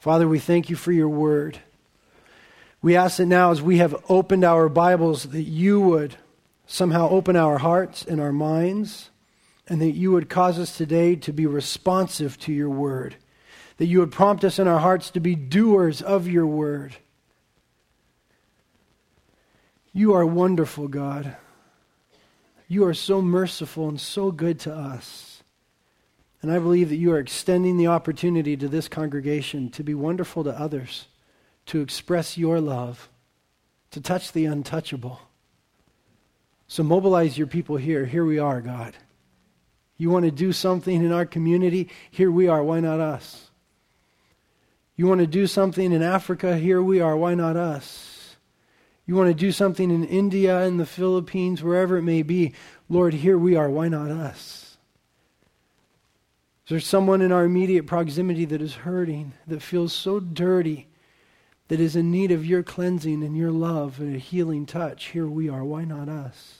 Father, we thank you for your word. We ask that now, as we have opened our Bibles, that you would somehow open our hearts and our minds, and that you would cause us today to be responsive to your word, that you would prompt us in our hearts to be doers of your word. You are wonderful, God. You are so merciful and so good to us. And I believe that you are extending the opportunity to this congregation to be wonderful to others, to express your love, to touch the untouchable. So mobilize your people here. Here we are, God. You want to do something in our community? Here we are. Why not us? You want to do something in Africa? Here we are. Why not us? You want to do something in India, in the Philippines, wherever it may be. Lord, here we are. Why not us? There someone in our immediate proximity that is hurting, that feels so dirty, that is in need of your cleansing and your love and a healing touch? Here we are. Why not us?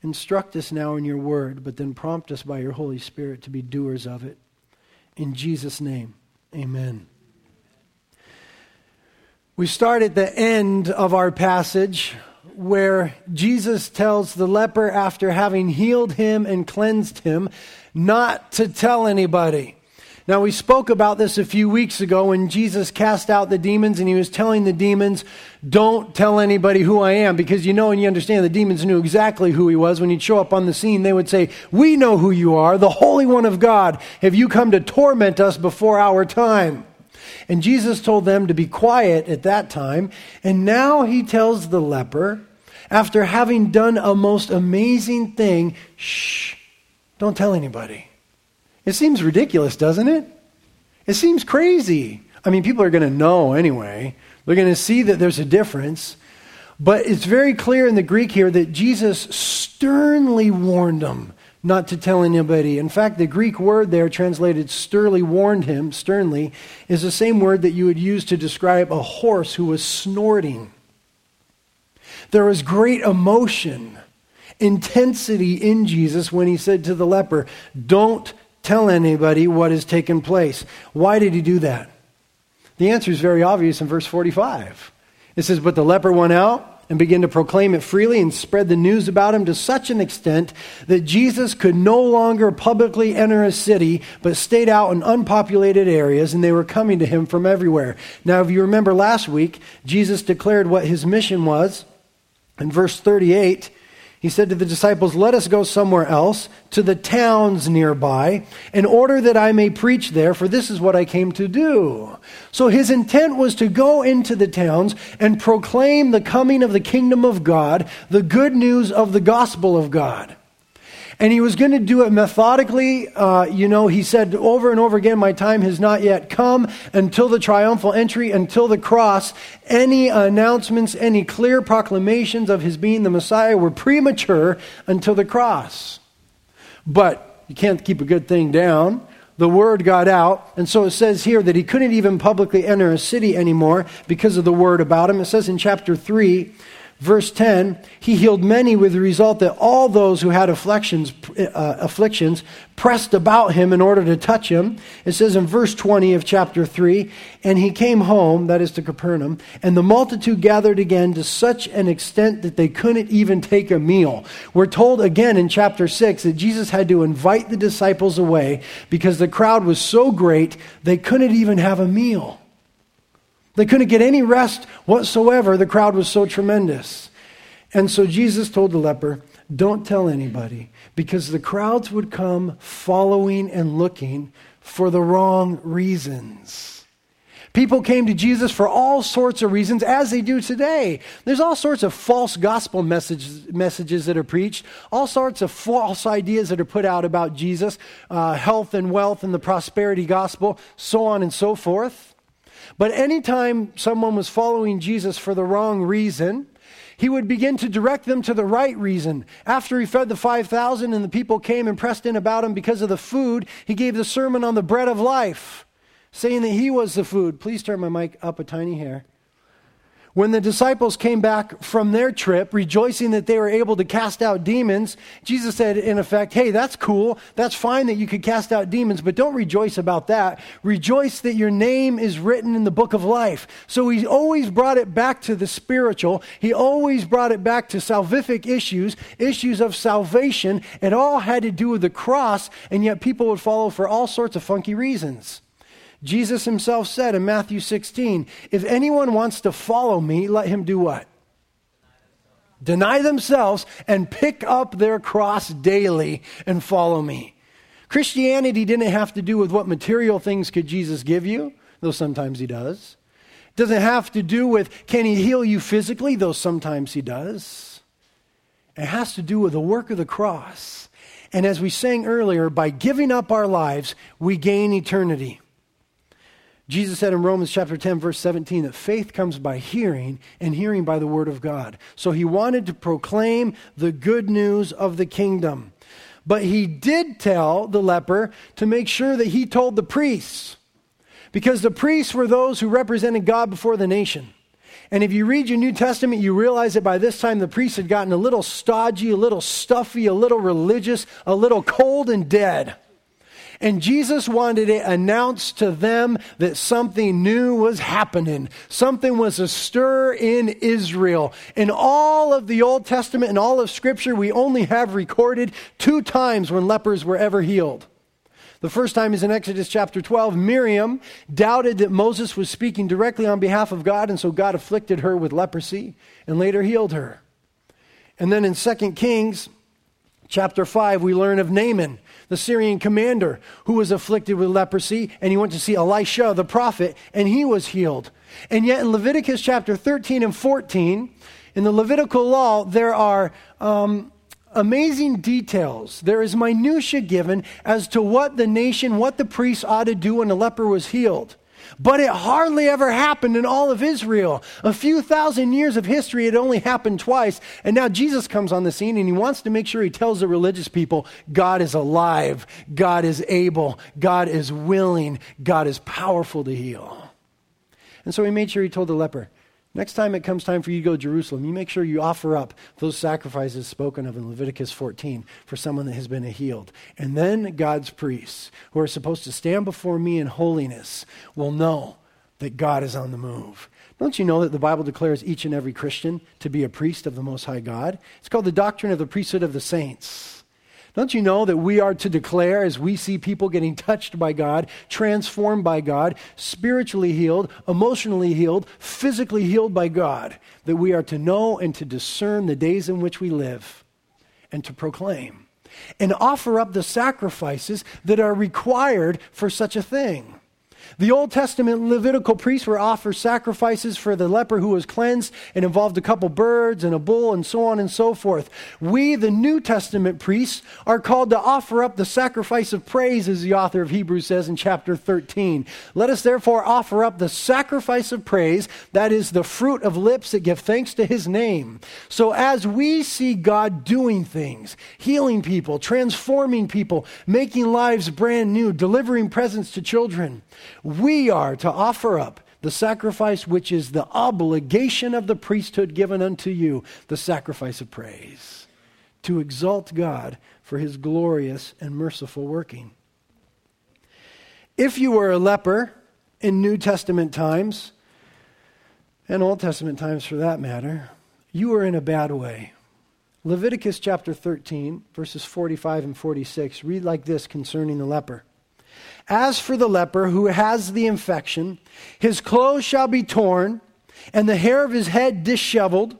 Instruct us now in your word, but then prompt us by your Holy Spirit to be doers of it. In Jesus' name, amen. We start at the end of our passage where Jesus tells the leper, after having healed him and cleansed him, not to tell anybody. Now, we spoke about this a few weeks ago when Jesus cast out the demons and he was telling the demons, Don't tell anybody who I am, because you know and you understand the demons knew exactly who he was. When he'd show up on the scene, they would say, We know who you are, the Holy One of God. Have you come to torment us before our time? And Jesus told them to be quiet at that time. And now he tells the leper, after having done a most amazing thing, shh, don't tell anybody. It seems ridiculous, doesn't it? It seems crazy. I mean, people are going to know anyway. They're going to see that there's a difference. But it's very clear in the Greek here that Jesus sternly warned them not to tell anybody. In fact, the Greek word there translated sternly warned him, sternly, is the same word that you would use to describe a horse who was snorting. There was great emotion, intensity in Jesus when he said to the leper, Don't tell anybody what has taken place. Why did he do that? The answer is very obvious in verse 45. It says, But the leper went out and began to proclaim it freely and spread the news about him to such an extent that Jesus could no longer publicly enter a city, but stayed out in unpopulated areas, and they were coming to him from everywhere. Now, if you remember last week, Jesus declared what his mission was. In verse 38, he said to the disciples, Let us go somewhere else, to the towns nearby, in order that I may preach there, for this is what I came to do. So his intent was to go into the towns and proclaim the coming of the kingdom of God, the good news of the gospel of God. And he was going to do it methodically. Uh, you know, he said over and over again, My time has not yet come until the triumphal entry, until the cross. Any announcements, any clear proclamations of his being the Messiah were premature until the cross. But you can't keep a good thing down. The word got out. And so it says here that he couldn't even publicly enter a city anymore because of the word about him. It says in chapter 3 Verse 10, he healed many with the result that all those who had afflictions, uh, afflictions pressed about him in order to touch him. It says in verse 20 of chapter 3, and he came home, that is to Capernaum, and the multitude gathered again to such an extent that they couldn't even take a meal. We're told again in chapter 6 that Jesus had to invite the disciples away because the crowd was so great they couldn't even have a meal. They couldn't get any rest whatsoever. The crowd was so tremendous. And so Jesus told the leper, Don't tell anybody, because the crowds would come following and looking for the wrong reasons. People came to Jesus for all sorts of reasons, as they do today. There's all sorts of false gospel messages, messages that are preached, all sorts of false ideas that are put out about Jesus, uh, health and wealth and the prosperity gospel, so on and so forth. But anytime someone was following Jesus for the wrong reason, he would begin to direct them to the right reason. After he fed the 5,000 and the people came and pressed in about him because of the food, he gave the sermon on the bread of life, saying that he was the food. Please turn my mic up a tiny hair. When the disciples came back from their trip, rejoicing that they were able to cast out demons, Jesus said, in effect, Hey, that's cool. That's fine that you could cast out demons, but don't rejoice about that. Rejoice that your name is written in the book of life. So he always brought it back to the spiritual. He always brought it back to salvific issues, issues of salvation. It all had to do with the cross, and yet people would follow for all sorts of funky reasons. Jesus himself said in Matthew 16, if anyone wants to follow me, let him do what? Deny themselves and pick up their cross daily and follow me. Christianity didn't have to do with what material things could Jesus give you, though sometimes he does. It Doesn't have to do with can he heal you physically, though sometimes he does. It has to do with the work of the cross. And as we sang earlier, by giving up our lives, we gain eternity. Jesus said in Romans chapter 10, verse 17, that faith comes by hearing, and hearing by the word of God. So he wanted to proclaim the good news of the kingdom. But he did tell the leper to make sure that he told the priests, because the priests were those who represented God before the nation. And if you read your New Testament, you realize that by this time the priests had gotten a little stodgy, a little stuffy, a little religious, a little cold and dead. And Jesus wanted it announced to them that something new was happening. Something was astir in Israel. In all of the Old Testament and all of Scripture, we only have recorded two times when lepers were ever healed. The first time is in Exodus chapter 12. Miriam doubted that Moses was speaking directly on behalf of God, and so God afflicted her with leprosy and later healed her. And then in 2 Kings chapter 5, we learn of Naaman the Syrian commander who was afflicted with leprosy, and he went to see Elisha, the prophet, and he was healed. And yet in Leviticus chapter 13 and 14, in the Levitical law, there are um, amazing details. There is minutia given as to what the nation, what the priests ought to do when a leper was healed. But it hardly ever happened in all of Israel. A few thousand years of history, it only happened twice. And now Jesus comes on the scene and he wants to make sure he tells the religious people God is alive, God is able, God is willing, God is powerful to heal. And so he made sure he told the leper, Next time it comes time for you to go to Jerusalem, you make sure you offer up those sacrifices spoken of in Leviticus 14 for someone that has been healed. And then God's priests, who are supposed to stand before me in holiness, will know that God is on the move. Don't you know that the Bible declares each and every Christian to be a priest of the Most High God? It's called the doctrine of the priesthood of the saints. Don't you know that we are to declare as we see people getting touched by God, transformed by God, spiritually healed, emotionally healed, physically healed by God, that we are to know and to discern the days in which we live and to proclaim and offer up the sacrifices that are required for such a thing? The Old Testament Levitical priests were offered sacrifices for the leper who was cleansed and involved a couple birds and a bull and so on and so forth. We, the New Testament priests, are called to offer up the sacrifice of praise, as the author of Hebrews says in chapter 13. Let us therefore offer up the sacrifice of praise, that is the fruit of lips that give thanks to his name. So as we see God doing things, healing people, transforming people, making lives brand new, delivering presents to children, we are to offer up the sacrifice which is the obligation of the priesthood given unto you, the sacrifice of praise, to exalt God for his glorious and merciful working. If you were a leper in New Testament times, and Old Testament times for that matter, you were in a bad way. Leviticus chapter 13, verses 45 and 46 read like this concerning the leper. As for the leper who has the infection, his clothes shall be torn, and the hair of his head disheveled,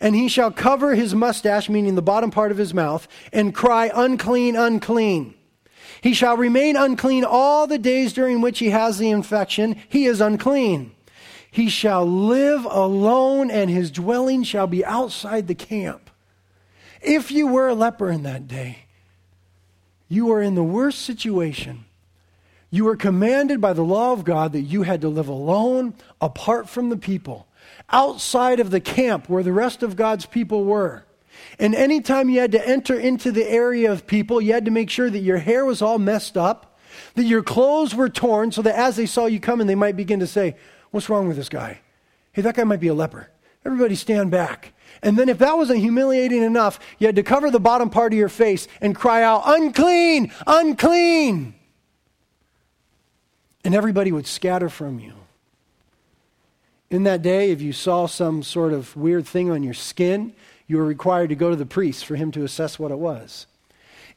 and he shall cover his mustache, meaning the bottom part of his mouth, and cry, Unclean, unclean. He shall remain unclean all the days during which he has the infection. He is unclean. He shall live alone, and his dwelling shall be outside the camp. If you were a leper in that day, you are in the worst situation you were commanded by the law of God that you had to live alone, apart from the people, outside of the camp where the rest of God's people were. And anytime you had to enter into the area of people, you had to make sure that your hair was all messed up, that your clothes were torn, so that as they saw you coming, they might begin to say, What's wrong with this guy? Hey, that guy might be a leper. Everybody stand back. And then, if that wasn't humiliating enough, you had to cover the bottom part of your face and cry out, unclean, unclean. And everybody would scatter from you. In that day, if you saw some sort of weird thing on your skin, you were required to go to the priest for him to assess what it was.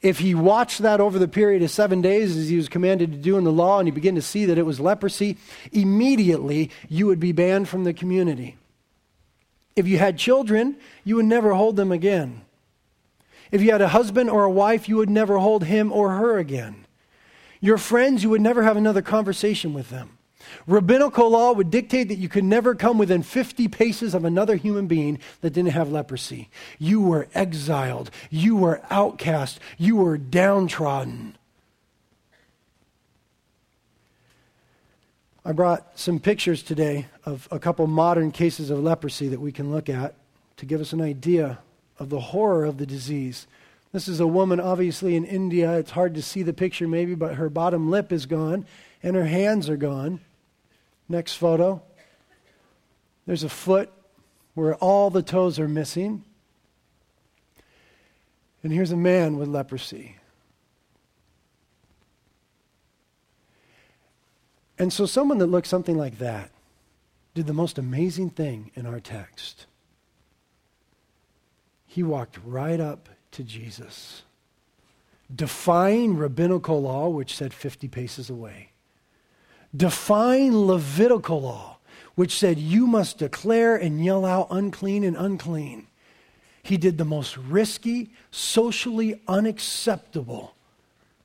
If he watched that over the period of seven days, as he was commanded to do in the law, and he began to see that it was leprosy, immediately you would be banned from the community. If you had children, you would never hold them again. If you had a husband or a wife, you would never hold him or her again. Your friends, you would never have another conversation with them. Rabbinical law would dictate that you could never come within 50 paces of another human being that didn't have leprosy. You were exiled. You were outcast. You were downtrodden. I brought some pictures today of a couple modern cases of leprosy that we can look at to give us an idea of the horror of the disease. This is a woman, obviously in India. It's hard to see the picture, maybe, but her bottom lip is gone and her hands are gone. Next photo. There's a foot where all the toes are missing. And here's a man with leprosy. And so, someone that looked something like that did the most amazing thing in our text. He walked right up to Jesus, defying rabbinical law, which said 50 paces away define Levitical law, which said you must declare and yell out unclean and unclean. He did the most risky, socially unacceptable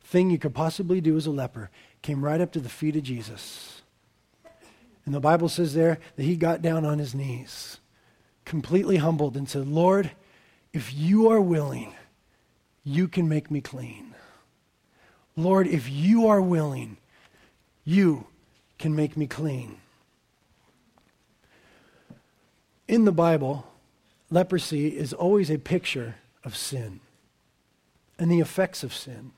thing you could possibly do as a leper. Came right up to the feet of Jesus. And the Bible says there that he got down on his knees, completely humbled, and said, Lord, if you are willing, you can make me clean. Lord, if you are willing, you can make me clean. In the Bible, leprosy is always a picture of sin and the effects of sin.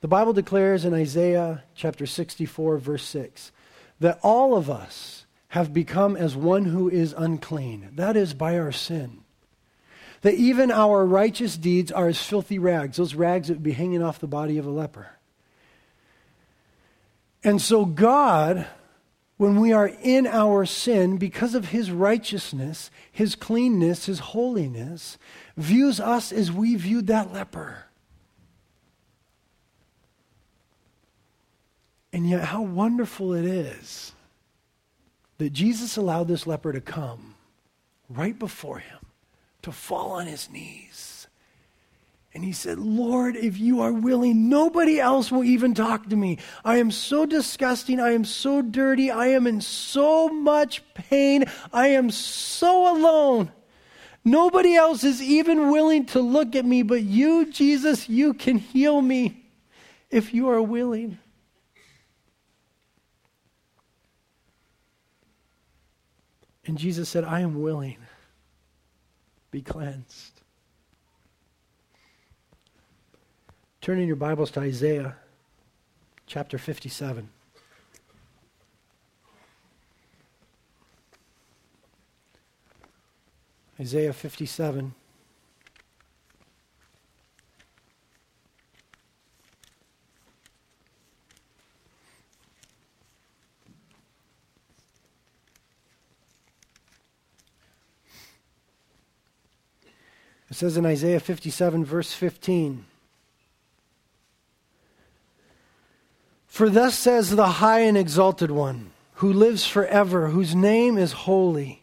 The Bible declares in Isaiah chapter 64, verse 6, that all of us have become as one who is unclean. That is by our sin. That even our righteous deeds are as filthy rags, those rags that would be hanging off the body of a leper. And so, God, when we are in our sin, because of his righteousness, his cleanness, his holiness, views us as we viewed that leper. And yet, how wonderful it is that Jesus allowed this leper to come right before him, to fall on his knees and he said, Lord, if you are willing, nobody else will even talk to me. I am so disgusting. I am so dirty. I am in so much pain. I am so alone. Nobody else is even willing to look at me, but you, Jesus, you can heal me if you are willing. And Jesus said, I am willing. Be cleansed. Turn in your Bibles to Isaiah chapter 57. Isaiah 57. It says in Isaiah 57, verse 15. For thus says the high and exalted one, who lives forever, whose name is holy.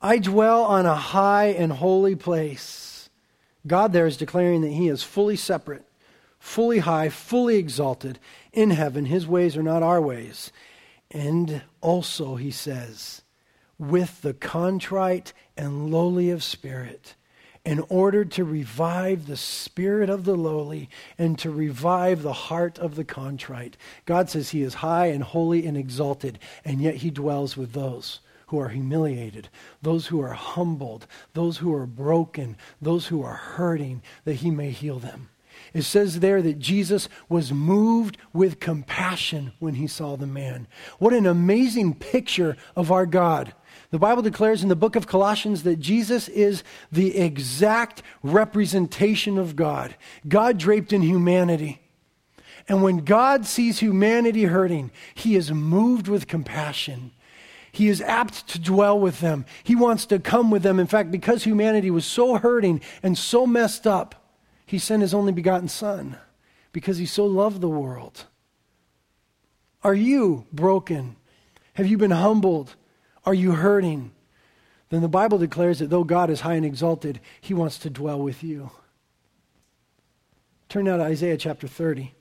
I dwell on a high and holy place. God there is declaring that he is fully separate, fully high, fully exalted in heaven. His ways are not our ways. And also, he says, with the contrite and lowly of spirit in order to revive the spirit of the lowly and to revive the heart of the contrite. God says he is high and holy and exalted, and yet he dwells with those who are humiliated, those who are humbled, those who are broken, those who are hurting, that he may heal them. It says there that Jesus was moved with compassion when he saw the man. What an amazing picture of our God. The Bible declares in the book of Colossians that Jesus is the exact representation of God, God draped in humanity. And when God sees humanity hurting, he is moved with compassion. He is apt to dwell with them. He wants to come with them. In fact, because humanity was so hurting and so messed up, he sent his only begotten Son because he so loved the world. Are you broken? Have you been humbled? Are you hurting? Then the Bible declares that though God is high and exalted, he wants to dwell with you. Turn now to Isaiah chapter 30.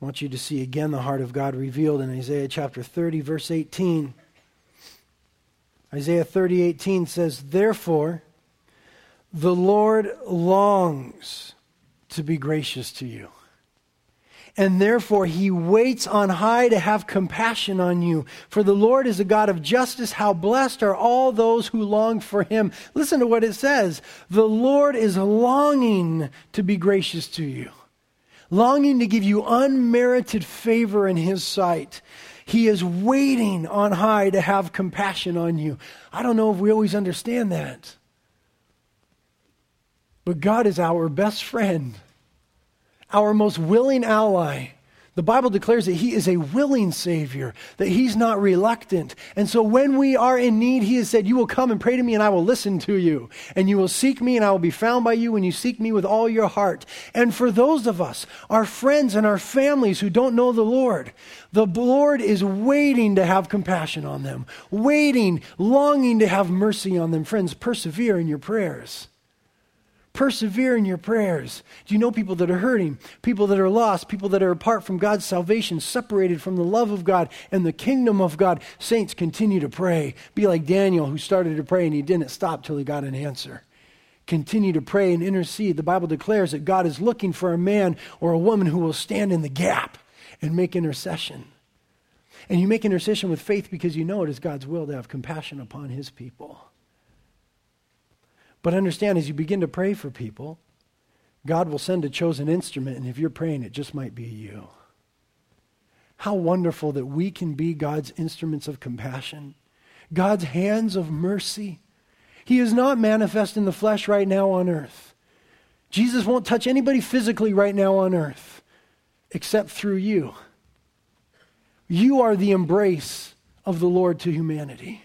I want you to see again the heart of God revealed in Isaiah chapter 30, verse 18. Isaiah 30, 18 says, Therefore, the Lord longs to be gracious to you. And therefore, he waits on high to have compassion on you. For the Lord is a God of justice. How blessed are all those who long for him. Listen to what it says The Lord is longing to be gracious to you longing to give you unmerited favor in His sight. He is waiting on high to have compassion on you. I don't know if we always understand that. But God is our best friend, our most willing ally. The Bible declares that He is a willing Savior, that He's not reluctant. And so when we are in need, He has said, You will come and pray to me, and I will listen to you. And you will seek me, and I will be found by you when you seek me with all your heart. And for those of us, our friends and our families who don't know the Lord, the Lord is waiting to have compassion on them, waiting, longing to have mercy on them. Friends, persevere in your prayers. Persevere in your prayers. Do you know people that are hurting, people that are lost, people that are apart from God's salvation, separated from the love of God and the kingdom of God? Saints, continue to pray. Be like Daniel, who started to pray and he didn't stop till he got an answer. Continue to pray and intercede. The Bible declares that God is looking for a man or a woman who will stand in the gap and make intercession. And you make intercession with faith because you know it is God's will to have compassion upon his people. But understand, as you begin to pray for people, God will send a chosen instrument, and if you're praying, it just might be you. How wonderful that we can be God's instruments of compassion, God's hands of mercy. He is not manifest in the flesh right now on earth. Jesus won't touch anybody physically right now on earth except through you. You are the embrace of the Lord to humanity.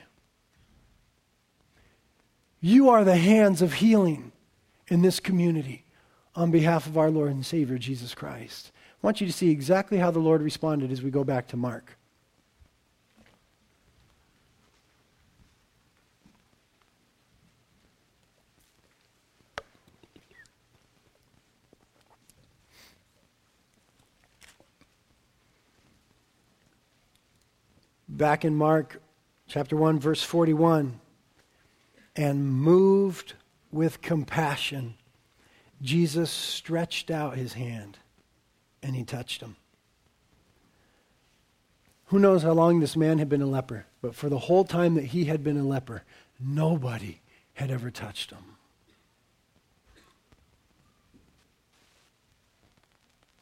You are the hands of healing in this community on behalf of our Lord and Savior, Jesus Christ. I want you to see exactly how the Lord responded as we go back to Mark. Back in Mark chapter 1, verse 41 and moved with compassion, Jesus stretched out his hand and he touched him. Who knows how long this man had been a leper, but for the whole time that he had been a leper, nobody had ever touched him.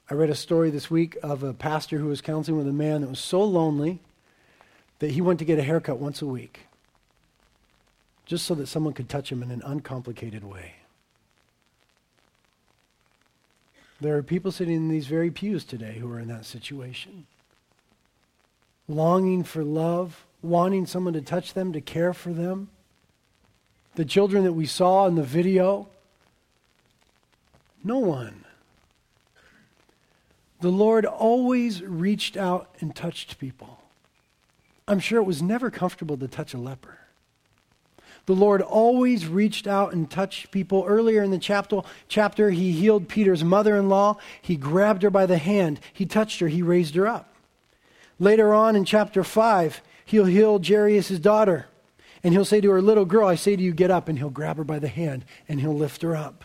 I read a story this week of a pastor who was counseling with a man that was so lonely that he went to get a haircut once a week just so that someone could touch him in an uncomplicated way. There are people sitting in these very pews today who are in that situation. Longing for love, wanting someone to touch them, to care for them. The children that we saw in the video, no one. The Lord always reached out and touched people. I'm sure it was never comfortable to touch a leper. The Lord always reached out and touched people. Earlier in the chapter, chapter he healed Peter's mother in law. He grabbed her by the hand. He touched her. He raised her up. Later on in chapter 5, he'll heal Jairus' daughter. And he'll say to her, Little girl, I say to you, get up. And he'll grab her by the hand and he'll lift her up.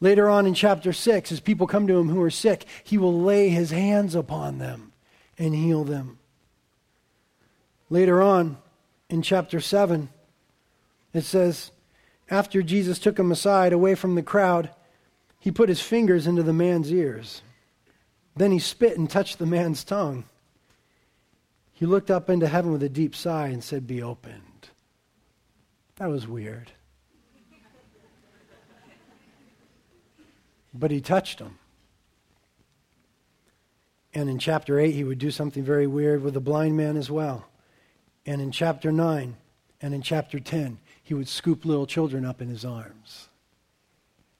Later on in chapter 6, as people come to him who are sick, he will lay his hands upon them and heal them. Later on in chapter 7, it says, After Jesus took him aside away from the crowd, he put his fingers into the man's ears. Then he spit and touched the man's tongue. He looked up into heaven with a deep sigh and said, Be opened. That was weird. but he touched him. And in chapter 8, he would do something very weird with the blind man as well. And in chapter 9 and in chapter 10, he would scoop little children up in his arms.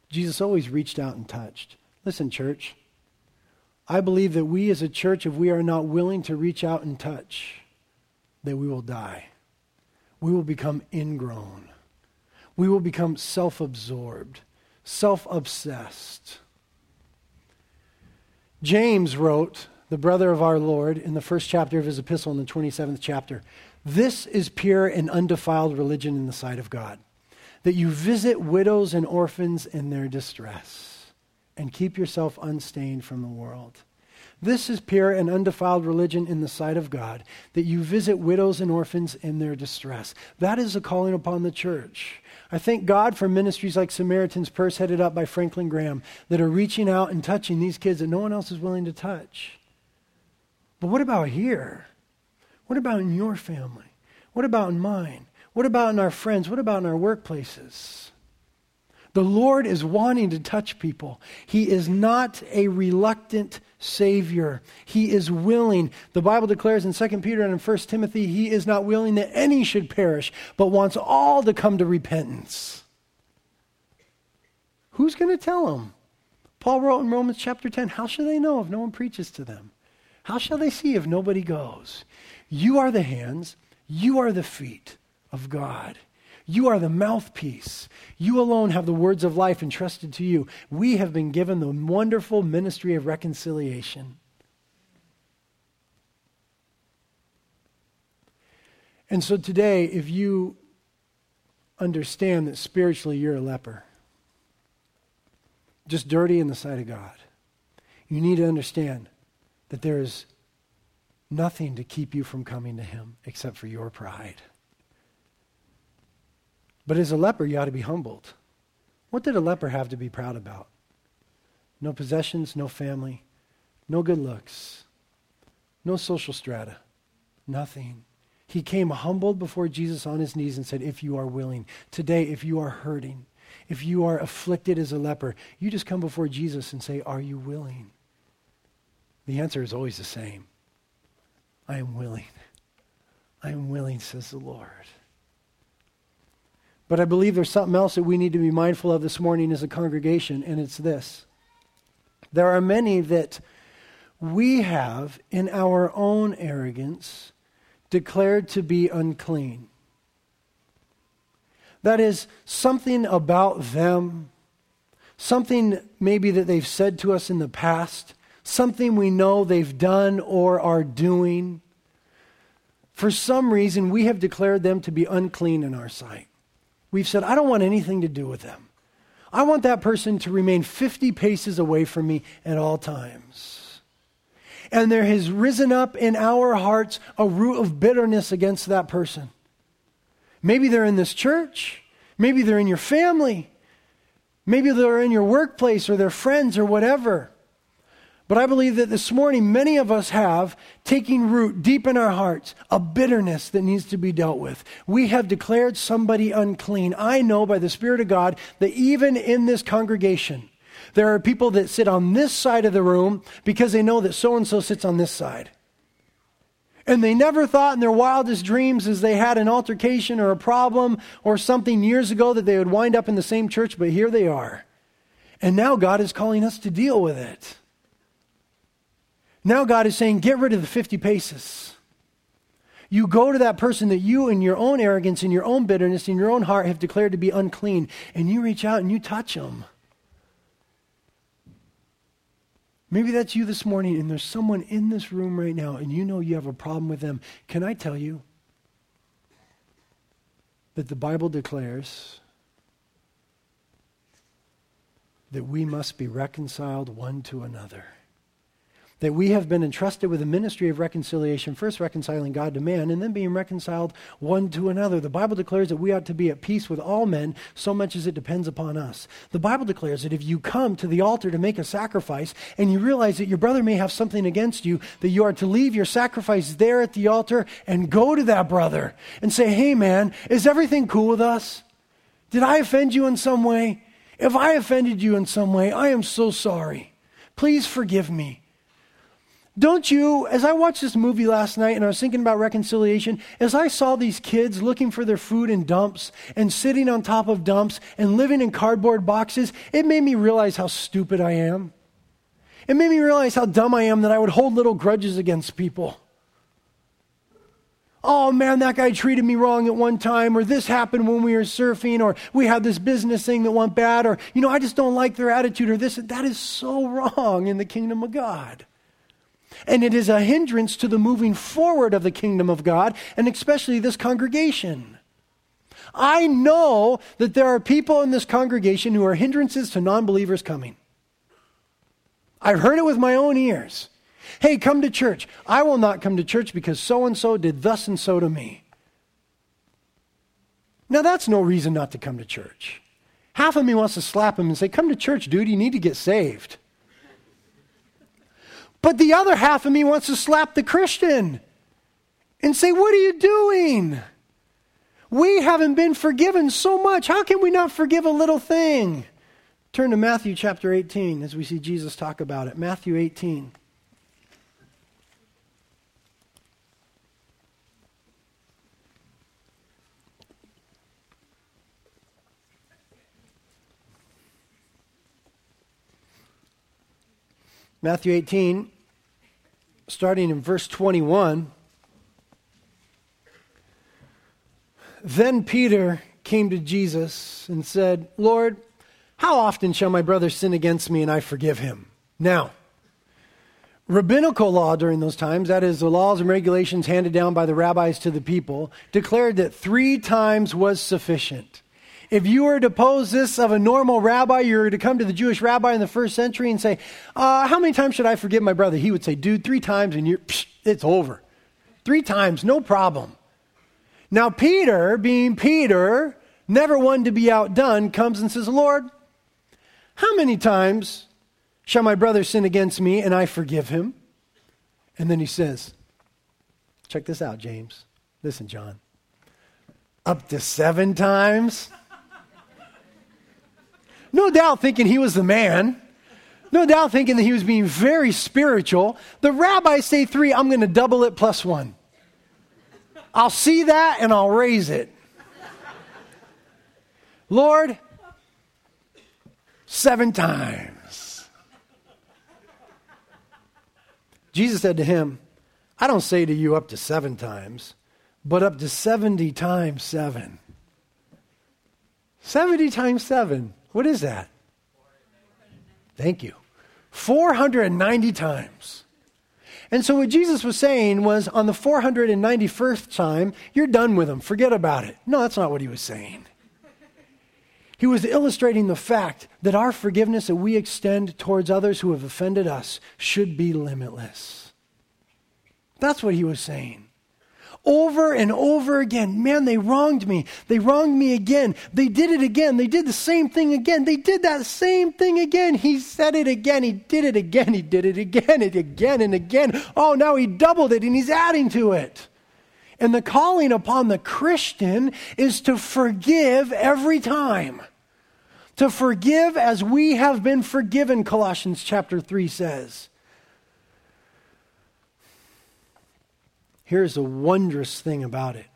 Jesus always reached out and touched. Listen, church, I believe that we as a church, if we are not willing to reach out and touch, that we will die. We will become ingrown. We will become self absorbed self obsessed. James wrote, the brother of our Lord, in the first chapter of his epistle, in the 27th chapter, This is pure and undefiled religion in the sight of God, that you visit widows and orphans in their distress and keep yourself unstained from the world. This is pure and undefiled religion in the sight of God, that you visit widows and orphans in their distress. That is a calling upon the church. I thank God for ministries like Samaritan's Purse, headed up by Franklin Graham, that are reaching out and touching these kids that no one else is willing to touch. But what about here? What about in your family? What about in mine? What about in our friends? What about in our workplaces? The Lord is wanting to touch people. He is not a reluctant Savior. He is willing. The Bible declares in 2 Peter and in 1 Timothy, He is not willing that any should perish, but wants all to come to repentance. Who's going to tell them? Paul wrote in Romans chapter 10 How shall they know if no one preaches to them? How shall they see if nobody goes? You are the hands, you are the feet of God. You are the mouthpiece. You alone have the words of life entrusted to you. We have been given the wonderful ministry of reconciliation. And so today, if you understand that spiritually you're a leper, just dirty in the sight of God, you need to understand that there is nothing to keep you from coming to Him except for your pride. But as a leper, you ought to be humbled. What did a leper have to be proud about? No possessions, no family, no good looks, no social strata, nothing. He came humbled before Jesus on his knees and said, If you are willing, today, if you are hurting, if you are afflicted as a leper, you just come before Jesus and say, Are you willing? The answer is always the same I am willing. I am willing, says the Lord. But I believe there's something else that we need to be mindful of this morning as a congregation, and it's this. There are many that we have, in our own arrogance, declared to be unclean. That is, something about them, something maybe that they've said to us in the past, something we know they've done or are doing. For some reason, we have declared them to be unclean in our sight. We've said, I don't want anything to do with them. I want that person to remain 50 paces away from me at all times. And there has risen up in our hearts a root of bitterness against that person. Maybe they're in this church. Maybe they're in your family. Maybe they're in your workplace or their friends or whatever. But I believe that this morning, many of us have taking root deep in our hearts a bitterness that needs to be dealt with. We have declared somebody unclean. I know by the Spirit of God that even in this congregation, there are people that sit on this side of the room because they know that so and so sits on this side. And they never thought in their wildest dreams as they had an altercation or a problem or something years ago that they would wind up in the same church, but here they are. And now God is calling us to deal with it. Now God is saying, get rid of the 50 paces. You go to that person that you, in your own arrogance, in your own bitterness, in your own heart, have declared to be unclean, and you reach out and you touch them. Maybe that's you this morning, and there's someone in this room right now, and you know you have a problem with them. Can I tell you that the Bible declares that we must be reconciled one to another that we have been entrusted with a ministry of reconciliation, first reconciling God to man, and then being reconciled one to another. The Bible declares that we ought to be at peace with all men so much as it depends upon us. The Bible declares that if you come to the altar to make a sacrifice and you realize that your brother may have something against you, that you are to leave your sacrifice there at the altar and go to that brother and say, Hey, man, is everything cool with us? Did I offend you in some way? If I offended you in some way, I am so sorry. Please forgive me. Don't you, as I watched this movie last night and I was thinking about reconciliation, as I saw these kids looking for their food in dumps and sitting on top of dumps and living in cardboard boxes, it made me realize how stupid I am. It made me realize how dumb I am that I would hold little grudges against people. Oh man, that guy treated me wrong at one time, or this happened when we were surfing, or we had this business thing that went bad, or, you know, I just don't like their attitude, or this. That is so wrong in the kingdom of God. And it is a hindrance to the moving forward of the kingdom of God, and especially this congregation. I know that there are people in this congregation who are hindrances to non believers coming. I've heard it with my own ears. Hey, come to church. I will not come to church because so and so did thus and so to me. Now, that's no reason not to come to church. Half of me wants to slap him and say, Come to church, dude. You need to get saved. But the other half of me wants to slap the Christian and say, What are you doing? We haven't been forgiven so much. How can we not forgive a little thing? Turn to Matthew chapter 18 as we see Jesus talk about it. Matthew 18. Matthew 18, starting in verse 21. Then Peter came to Jesus and said, Lord, how often shall my brother sin against me and I forgive him? Now, rabbinical law during those times, that is, the laws and regulations handed down by the rabbis to the people, declared that three times was sufficient. If you were to pose this of a normal rabbi, you were to come to the Jewish rabbi in the first century and say, uh, How many times should I forgive my brother? He would say, Dude, three times and you're, psh, it's over. Three times, no problem. Now, Peter, being Peter, never one to be outdone, comes and says, Lord, how many times shall my brother sin against me and I forgive him? And then he says, Check this out, James. Listen, John. Up to seven times? No doubt thinking he was the man. No doubt thinking that he was being very spiritual. The rabbis say three, I'm going to double it plus one. I'll see that and I'll raise it. Lord, seven times. Jesus said to him, I don't say to you up to seven times, but up to 70 times seven. 70 times seven. What is that? Thank you. 490 times. And so what Jesus was saying was on the 491st time, you're done with them. Forget about it. No, that's not what he was saying. He was illustrating the fact that our forgiveness that we extend towards others who have offended us should be limitless. That's what he was saying over and over again. Man, they wronged me. They wronged me again. They did it again. They did the same thing again. They did that same thing again. He said it again. He did it again. He did it again and again and again. Oh, now he doubled it and he's adding to it. And the calling upon the Christian is to forgive every time. To forgive as we have been forgiven, Colossians chapter 3 says. Here's the wondrous thing about it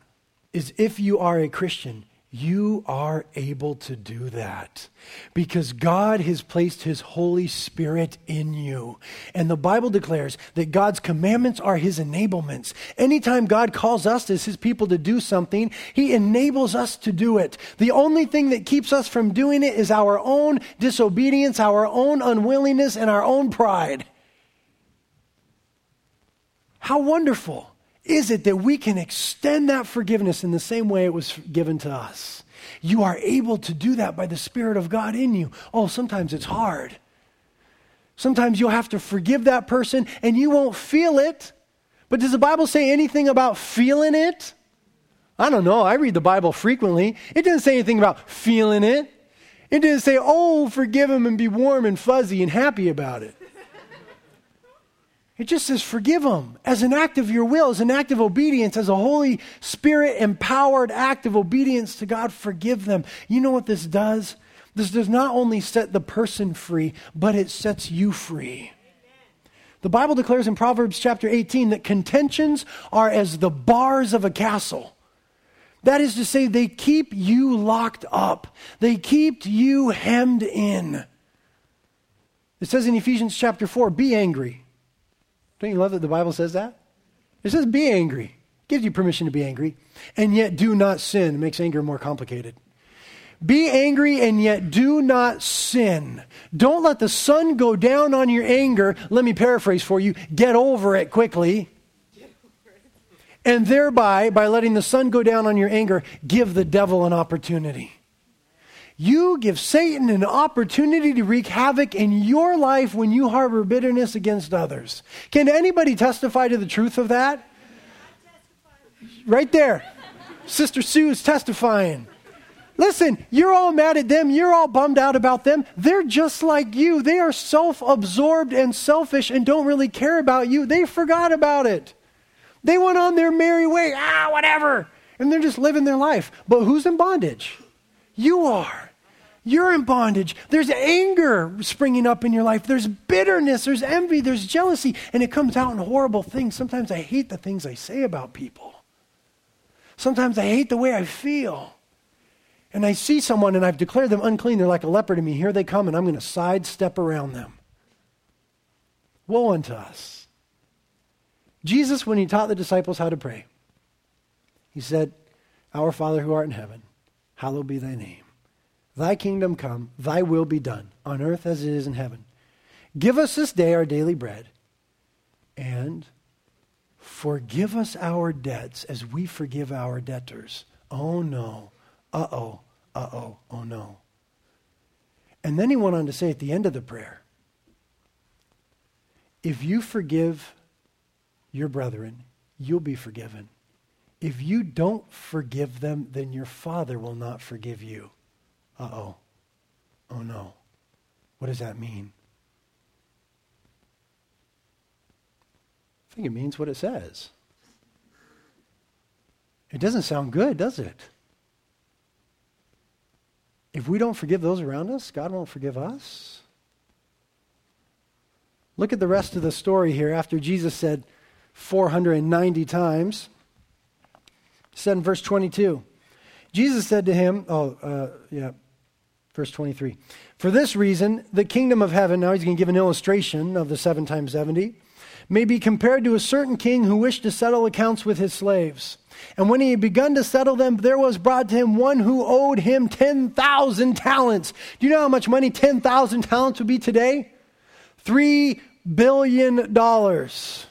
is if you are a Christian, you are able to do that because God has placed His Holy Spirit in you. And the Bible declares that God's commandments are His enablements. Anytime God calls us as His people to do something, He enables us to do it. The only thing that keeps us from doing it is our own disobedience, our own unwillingness, and our own pride. How wonderful is it that we can extend that forgiveness in the same way it was given to us? You are able to do that by the Spirit of God in you. Oh, sometimes it's hard. Sometimes you'll have to forgive that person and you won't feel it. But does the Bible say anything about feeling it? I don't know. I read the Bible frequently. It doesn't say anything about feeling it. It didn't say, oh, forgive him and be warm and fuzzy and happy about it. It just says, forgive them as an act of your will, as an act of obedience, as a Holy Spirit empowered act of obedience to God. Forgive them. You know what this does? This does not only set the person free, but it sets you free. The Bible declares in Proverbs chapter 18 that contentions are as the bars of a castle. That is to say, they keep you locked up, they keep you hemmed in. It says in Ephesians chapter 4 be angry don't you love that the Bible says that? It says be angry. It gives you permission to be angry. And yet do not sin. It makes anger more complicated. Be angry and yet do not sin. Don't let the sun go down on your anger. Let me paraphrase for you get over it quickly. And thereby, by letting the sun go down on your anger, give the devil an opportunity. You give Satan an opportunity to wreak havoc in your life when you harbor bitterness against others. Can anybody testify to the truth of that? Right there. Sister Sue is testifying. Listen, you're all mad at them. You're all bummed out about them. They're just like you. They are self absorbed and selfish and don't really care about you. They forgot about it. They went on their merry way. Ah, whatever. And they're just living their life. But who's in bondage? You are. You're in bondage. There's anger springing up in your life. There's bitterness. There's envy. There's jealousy. And it comes out in horrible things. Sometimes I hate the things I say about people. Sometimes I hate the way I feel. And I see someone and I've declared them unclean. They're like a leper to me. Here they come, and I'm going to sidestep around them. Woe unto us. Jesus, when he taught the disciples how to pray, he said, Our Father who art in heaven, hallowed be thy name. Thy kingdom come, thy will be done, on earth as it is in heaven. Give us this day our daily bread, and forgive us our debts as we forgive our debtors. Oh no. Uh oh. Uh oh. Oh no. And then he went on to say at the end of the prayer if you forgive your brethren, you'll be forgiven. If you don't forgive them, then your Father will not forgive you. Uh oh. Oh no. What does that mean? I think it means what it says. It doesn't sound good, does it? If we don't forgive those around us, God won't forgive us. Look at the rest of the story here after Jesus said 490 times. He said in verse 22, Jesus said to him, oh, uh, yeah, Verse 23. For this reason, the kingdom of heaven, now he's going to give an illustration of the 7 times 70, may be compared to a certain king who wished to settle accounts with his slaves. And when he had begun to settle them, there was brought to him one who owed him 10,000 talents. Do you know how much money 10,000 talents would be today? $3 billion. It's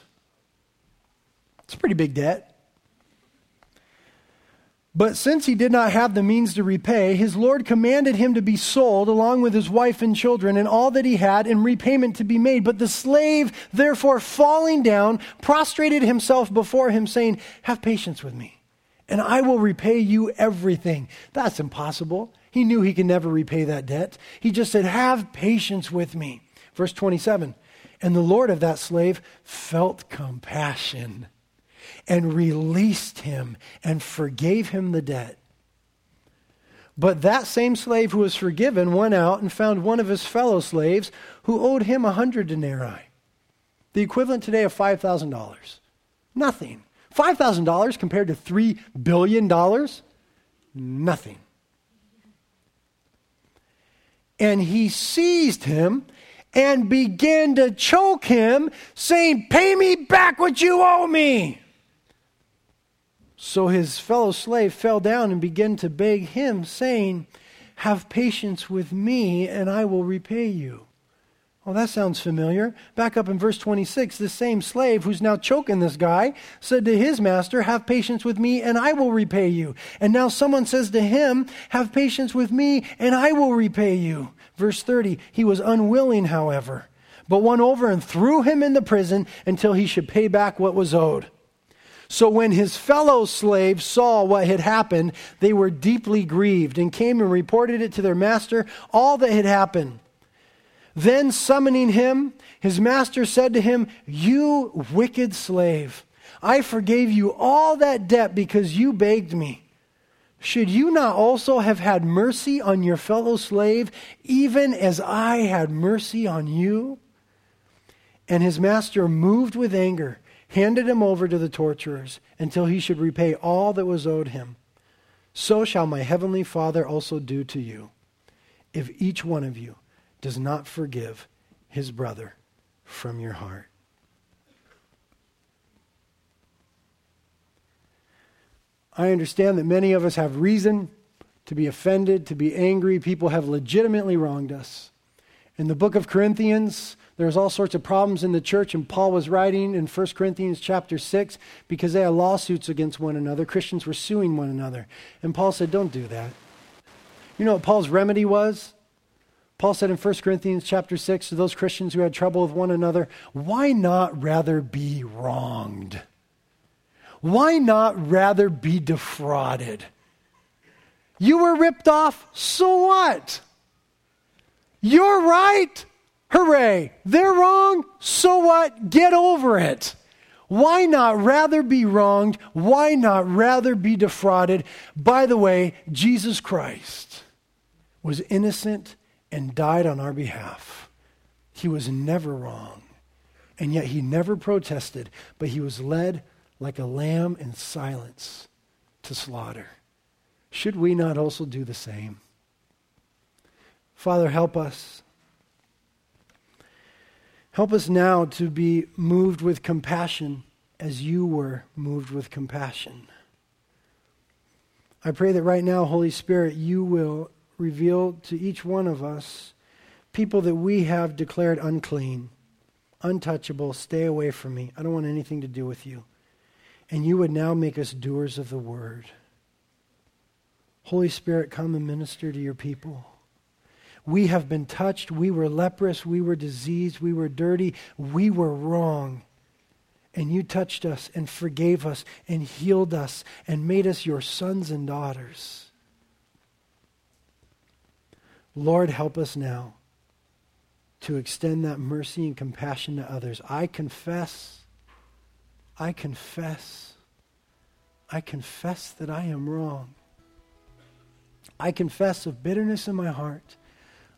a pretty big debt. But since he did not have the means to repay, his Lord commanded him to be sold along with his wife and children and all that he had in repayment to be made. But the slave, therefore, falling down, prostrated himself before him, saying, Have patience with me, and I will repay you everything. That's impossible. He knew he could never repay that debt. He just said, Have patience with me. Verse 27 And the Lord of that slave felt compassion and released him and forgave him the debt. But that same slave who was forgiven went out and found one of his fellow slaves who owed him a hundred denarii, the equivalent today of $5,000. Nothing. $5,000 compared to $3 billion? Nothing. And he seized him and began to choke him, saying, Pay me back what you owe me. So his fellow slave fell down and began to beg him, saying, Have patience with me, and I will repay you. Well, that sounds familiar. Back up in verse 26, the same slave who's now choking this guy said to his master, Have patience with me, and I will repay you. And now someone says to him, Have patience with me, and I will repay you. Verse 30, he was unwilling, however, but went over and threw him in the prison until he should pay back what was owed. So when his fellow slaves saw what had happened, they were deeply grieved and came and reported it to their master all that had happened. Then, summoning him, his master said to him, You wicked slave, I forgave you all that debt because you begged me. Should you not also have had mercy on your fellow slave, even as I had mercy on you? And his master, moved with anger, handed him over to the torturers until he should repay all that was owed him. So shall my heavenly Father also do to you, if each one of you does not forgive his brother from your heart. I understand that many of us have reason to be offended, to be angry. People have legitimately wronged us. In the book of Corinthians, there's all sorts of problems in the church, and Paul was writing in 1 Corinthians chapter 6 because they had lawsuits against one another. Christians were suing one another. And Paul said, Don't do that. You know what Paul's remedy was? Paul said in 1 Corinthians chapter 6 to those Christians who had trouble with one another, why not rather be wronged? Why not rather be defrauded? You were ripped off, so what? You're right. Hooray. They're wrong, so what? Get over it. Why not rather be wronged? Why not rather be defrauded? By the way, Jesus Christ was innocent and died on our behalf. He was never wrong. And yet he never protested, but he was led like a lamb in silence to slaughter. Should we not also do the same? Father, help us. Help us now to be moved with compassion as you were moved with compassion. I pray that right now, Holy Spirit, you will reveal to each one of us people that we have declared unclean, untouchable, stay away from me. I don't want anything to do with you. And you would now make us doers of the word. Holy Spirit, come and minister to your people. We have been touched. We were leprous. We were diseased. We were dirty. We were wrong. And you touched us and forgave us and healed us and made us your sons and daughters. Lord, help us now to extend that mercy and compassion to others. I confess, I confess, I confess that I am wrong. I confess of bitterness in my heart,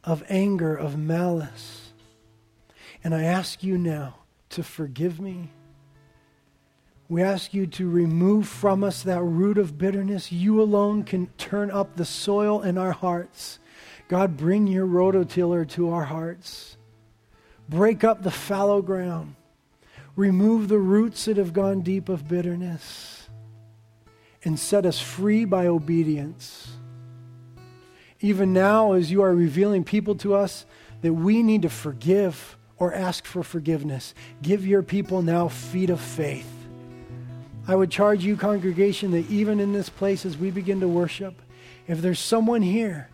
of anger, of malice. And I ask you now to forgive me. We ask you to remove from us that root of bitterness. You alone can turn up the soil in our hearts God, bring your rototiller to our hearts. Break up the fallow ground. Remove the roots that have gone deep of bitterness. And set us free by obedience. Even now, as you are revealing people to us that we need to forgive or ask for forgiveness, give your people now feet of faith. I would charge you, congregation, that even in this place as we begin to worship, if there's someone here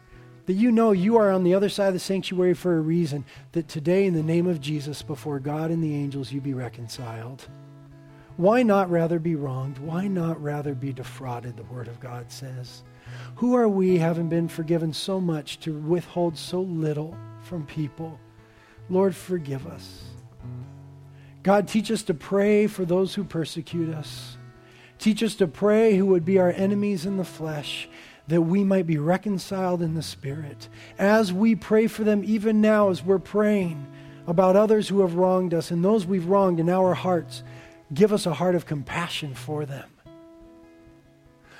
that you know you are on the other side of the sanctuary for a reason, that today, in the name of Jesus, before God and the angels, you be reconciled. Why not rather be wronged? Why not rather be defrauded, the Word of God says? Who are we, having been forgiven so much, to withhold so little from people? Lord, forgive us. God, teach us to pray for those who persecute us. Teach us to pray who would be our enemies in the flesh that we might be reconciled in the Spirit. As we pray for them, even now, as we're praying about others who have wronged us and those we've wronged in our hearts, give us a heart of compassion for them.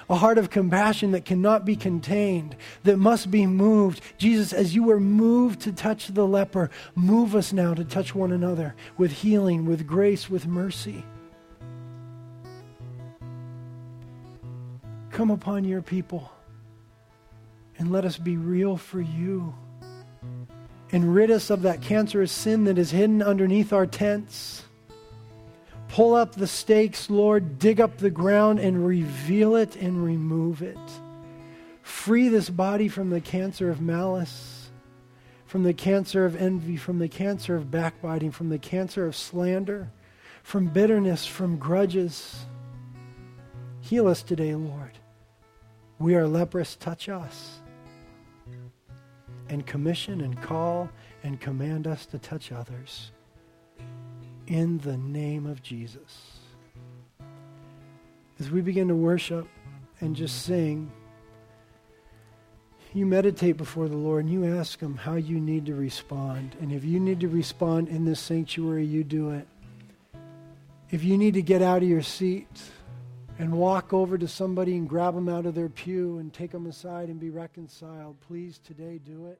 A heart of compassion that cannot be contained, that must be moved. Jesus, as you were moved to touch the leper, move us now to touch one another with healing, with grace, with mercy. Come upon your people and let us be real for you and rid us of that cancerous sin that is hidden underneath our tents. Pull up the stakes, Lord, dig up the ground and reveal it and remove it. Free this body from the cancer of malice, from the cancer of envy, from the cancer of backbiting, from the cancer of slander, from bitterness, from grudges. Heal us today, Lord. We are leprous, touch us. And commission and call and command us to touch others. In the name of Jesus. As we begin to worship and just sing, you meditate before the Lord and you ask Him how you need to respond. And if you need to respond in this sanctuary, you do it. If you need to get out of your seat, and walk over to somebody and grab them out of their pew and take them aside and be reconciled, please today do it.